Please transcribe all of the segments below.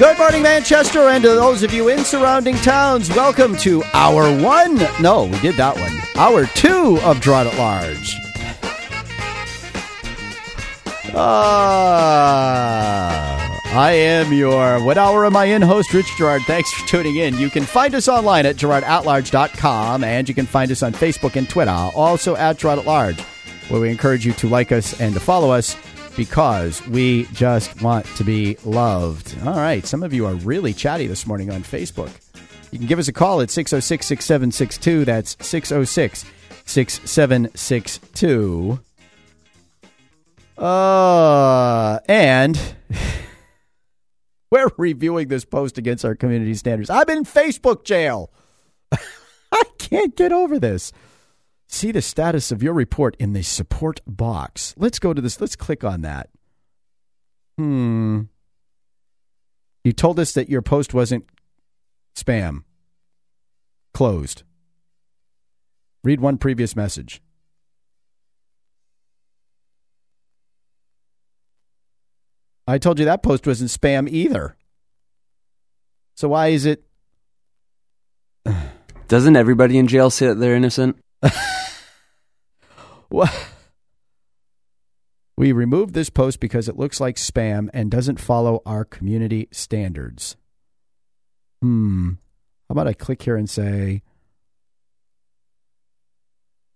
Good morning, Manchester, and to those of you in surrounding towns, welcome to hour one. No, we did that one. Hour two of Girard at Large. Ah, I am your What Hour Am I In host, Rich Girard. Thanks for tuning in. You can find us online at girardatlarge.com, and you can find us on Facebook and Twitter, also at Girard at Large, where we encourage you to like us and to follow us because we just want to be loved. All right. Some of you are really chatty this morning on Facebook. You can give us a call at 606 6762. That's 606 6762. Uh, and we're reviewing this post against our community standards. I'm in Facebook jail. I can't get over this. See the status of your report in the support box. Let's go to this. Let's click on that. Hmm. You told us that your post wasn't spam. Closed. Read one previous message. I told you that post wasn't spam either. So why is it? Doesn't everybody in jail say that they're innocent? We removed this post because it looks like spam and doesn't follow our community standards. Hmm. How about I click here and say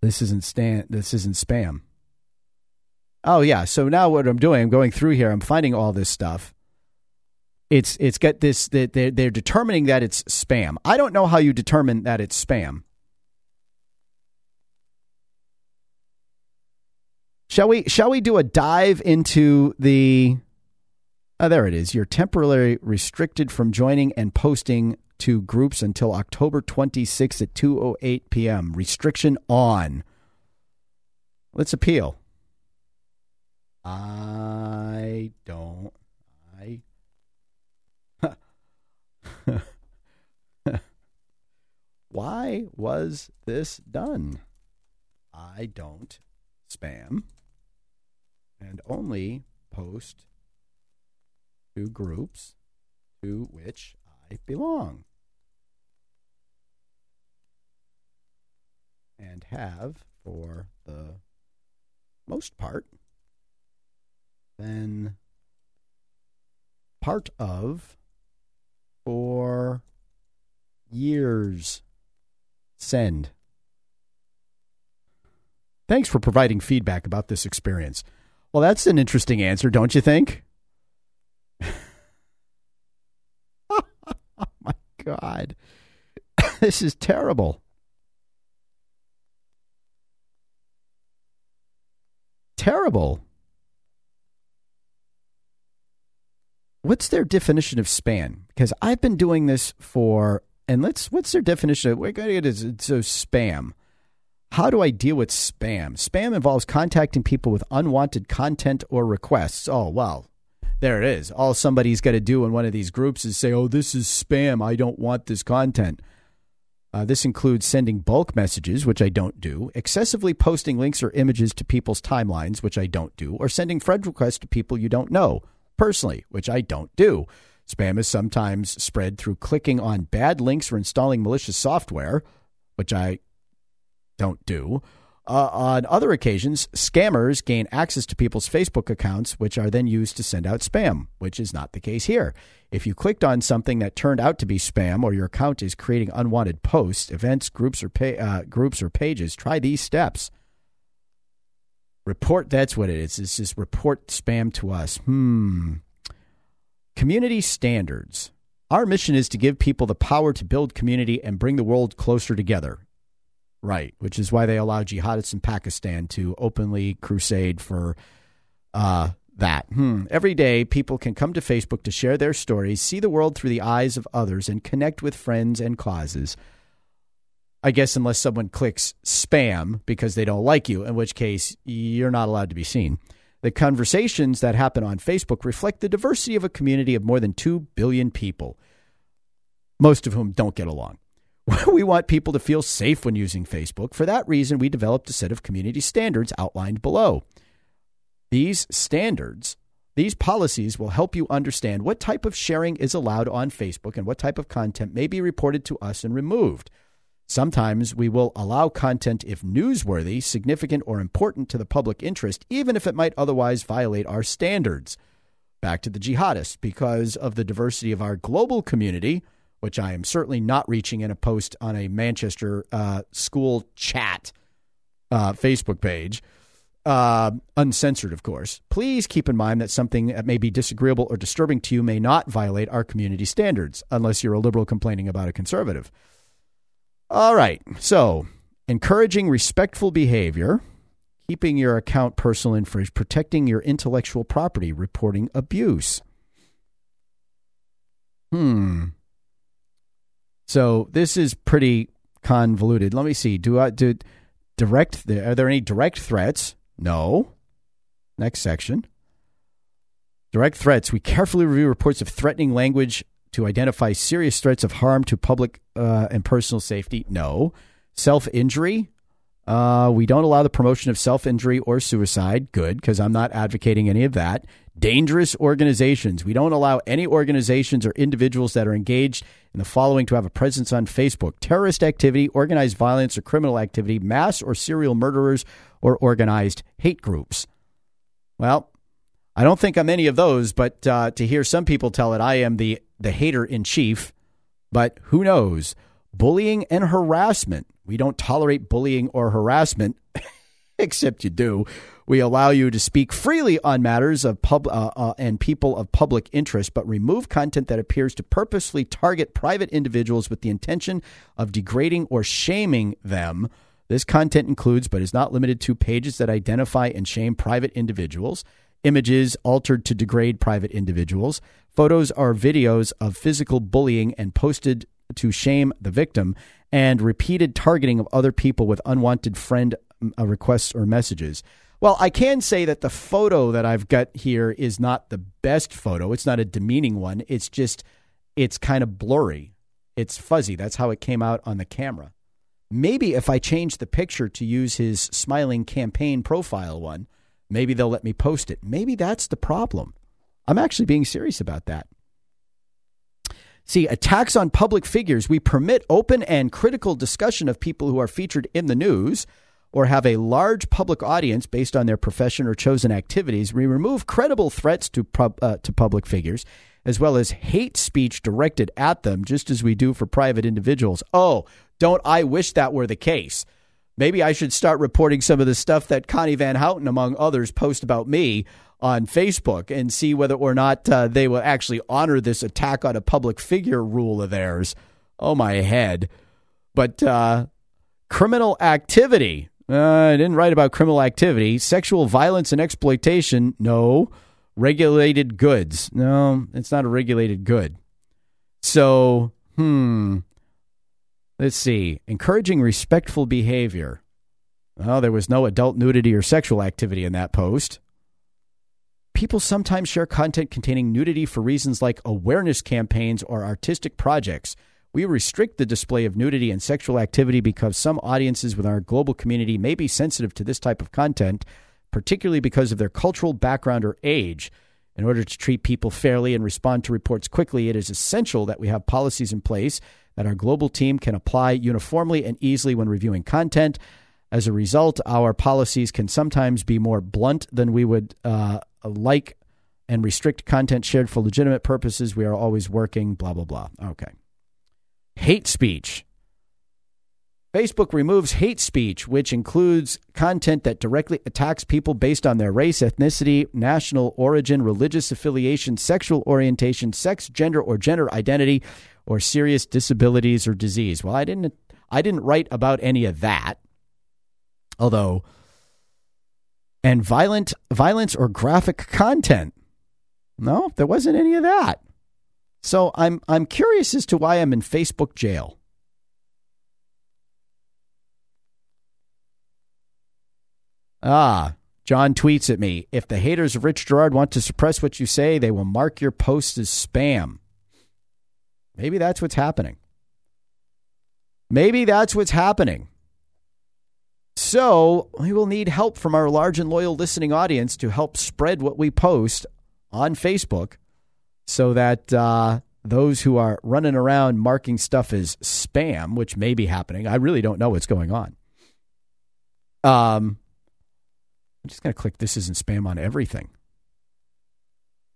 this isn't stan- this isn't spam. Oh yeah, so now what I'm doing, I'm going through here, I'm finding all this stuff. It's it's got this that they're, they're determining that it's spam. I don't know how you determine that it's spam. Shall we shall we do a dive into the Oh, there it is. You're temporarily restricted from joining and posting to groups until October 26th at 2:08 p.m. Restriction on. Let's appeal. I don't I Why was this done? I don't spam and only post to groups to which I belong and have for the most part been part of for years. Send. Thanks for providing feedback about this experience. Well, that's an interesting answer, don't you think? oh my God. this is terrible. Terrible. What's their definition of spam? Because I've been doing this for, and let's, what's their definition of, what it is, so spam. How do I deal with spam? Spam involves contacting people with unwanted content or requests. Oh, well, there it is. All somebody's got to do in one of these groups is say, oh, this is spam. I don't want this content. Uh, this includes sending bulk messages, which I don't do, excessively posting links or images to people's timelines, which I don't do, or sending friend requests to people you don't know personally, which I don't do. Spam is sometimes spread through clicking on bad links or installing malicious software, which I don't do. Uh, on other occasions, scammers gain access to people's Facebook accounts, which are then used to send out spam, which is not the case here. If you clicked on something that turned out to be spam, or your account is creating unwanted posts, events, groups, or pa- uh, groups or pages, try these steps. Report. That's what it is. This is report spam to us. Hmm. Community standards. Our mission is to give people the power to build community and bring the world closer together. Right, which is why they allow jihadists in Pakistan to openly crusade for uh, that. Hmm. Every day, people can come to Facebook to share their stories, see the world through the eyes of others, and connect with friends and causes. I guess unless someone clicks spam because they don't like you, in which case you're not allowed to be seen. The conversations that happen on Facebook reflect the diversity of a community of more than 2 billion people, most of whom don't get along. We want people to feel safe when using Facebook. For that reason, we developed a set of community standards outlined below. These standards These policies will help you understand what type of sharing is allowed on Facebook and what type of content may be reported to us and removed. Sometimes we will allow content if newsworthy, significant, or important to the public interest, even if it might otherwise violate our standards. Back to the jihadists. Because of the diversity of our global community, which I am certainly not reaching in a post on a Manchester uh, school chat uh, Facebook page, uh, uncensored, of course. Please keep in mind that something that may be disagreeable or disturbing to you may not violate our community standards, unless you're a liberal complaining about a conservative. All right. So, encouraging respectful behavior, keeping your account personal free, protecting your intellectual property, reporting abuse. Hmm. So this is pretty convoluted. Let me see. Do I do direct? Are there any direct threats? No. Next section. Direct threats. We carefully review reports of threatening language to identify serious threats of harm to public uh, and personal safety. No. Self injury. Uh, we don't allow the promotion of self injury or suicide. Good, because I'm not advocating any of that. Dangerous organizations. We don't allow any organizations or individuals that are engaged in the following to have a presence on Facebook terrorist activity, organized violence or criminal activity, mass or serial murderers, or organized hate groups. Well, I don't think I'm any of those, but uh, to hear some people tell it, I am the, the hater in chief. But who knows? Bullying and harassment. We don't tolerate bullying or harassment, except you do. We allow you to speak freely on matters of pub uh, uh, and people of public interest, but remove content that appears to purposely target private individuals with the intention of degrading or shaming them this content includes, but is not limited to, pages that identify and shame private individuals, images altered to degrade private individuals, photos or videos of physical bullying and posted to shame the victim, and repeated targeting of other people with unwanted friend uh, requests or messages. Well, I can say that the photo that I've got here is not the best photo. It's not a demeaning one. It's just, it's kind of blurry. It's fuzzy. That's how it came out on the camera. Maybe if I change the picture to use his smiling campaign profile one, maybe they'll let me post it. Maybe that's the problem. I'm actually being serious about that. See, attacks on public figures. We permit open and critical discussion of people who are featured in the news or have a large public audience based on their profession or chosen activities. We remove credible threats to, uh, to public figures, as well as hate speech directed at them, just as we do for private individuals. Oh, don't I wish that were the case? Maybe I should start reporting some of the stuff that Connie Van Houten, among others, post about me on Facebook and see whether or not uh, they will actually honor this attack on a public figure rule of theirs. Oh, my head. But uh, criminal activity. Uh, I didn't write about criminal activity. Sexual violence and exploitation. No. Regulated goods. No, it's not a regulated good. So, hmm. Let's see. Encouraging respectful behavior. Well, there was no adult nudity or sexual activity in that post. People sometimes share content containing nudity for reasons like awareness campaigns or artistic projects. We restrict the display of nudity and sexual activity because some audiences within our global community may be sensitive to this type of content, particularly because of their cultural background or age. In order to treat people fairly and respond to reports quickly, it is essential that we have policies in place that our global team can apply uniformly and easily when reviewing content. As a result, our policies can sometimes be more blunt than we would uh, like and restrict content shared for legitimate purposes. We are always working, blah, blah, blah. Okay. Hate speech. Facebook removes hate speech, which includes content that directly attacks people based on their race, ethnicity, national origin, religious affiliation, sexual orientation, sex, gender, or gender identity, or serious disabilities or disease. Well, I didn't I didn't write about any of that. Although and violent violence or graphic content. No, there wasn't any of that. So I'm I'm curious as to why I'm in Facebook jail. Ah, John tweets at me, if the haters of Rich Girard want to suppress what you say, they will mark your post as spam. Maybe that's what's happening. Maybe that's what's happening. So we will need help from our large and loyal listening audience to help spread what we post on Facebook so that uh, those who are running around marking stuff as spam, which may be happening, I really don't know what's going on. Um, I'm just going to click this isn't spam on everything.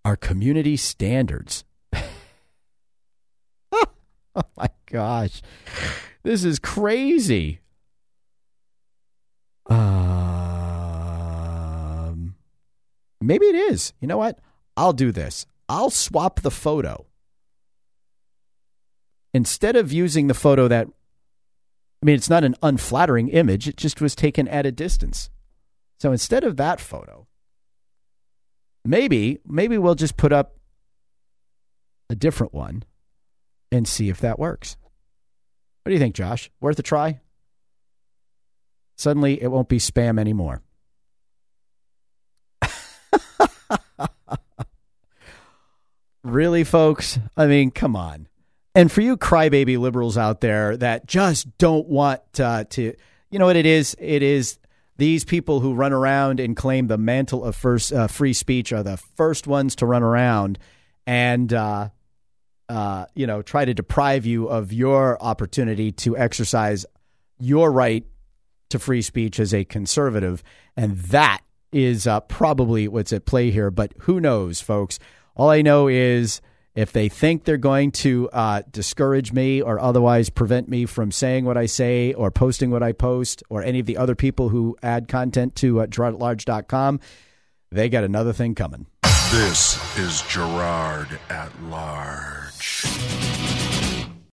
Our community standards. oh my gosh. This is crazy. Um, maybe it is. You know what? I'll do this. I'll swap the photo. Instead of using the photo that, I mean, it's not an unflattering image, it just was taken at a distance. So instead of that photo, maybe, maybe we'll just put up a different one and see if that works. What do you think, Josh? Worth a try? Suddenly it won't be spam anymore. really, folks? I mean, come on. And for you crybaby liberals out there that just don't want uh, to, you know what it is? It is these people who run around and claim the mantle of first uh, free speech are the first ones to run around and uh, uh, you know try to deprive you of your opportunity to exercise your right to free speech as a conservative, and that is uh, probably what's at play here. But who knows, folks? All I know is if they think they're going to uh, discourage me or otherwise prevent me from saying what I say or posting what I post or any of the other people who add content to uh, they got another thing coming. This is Girard at Large.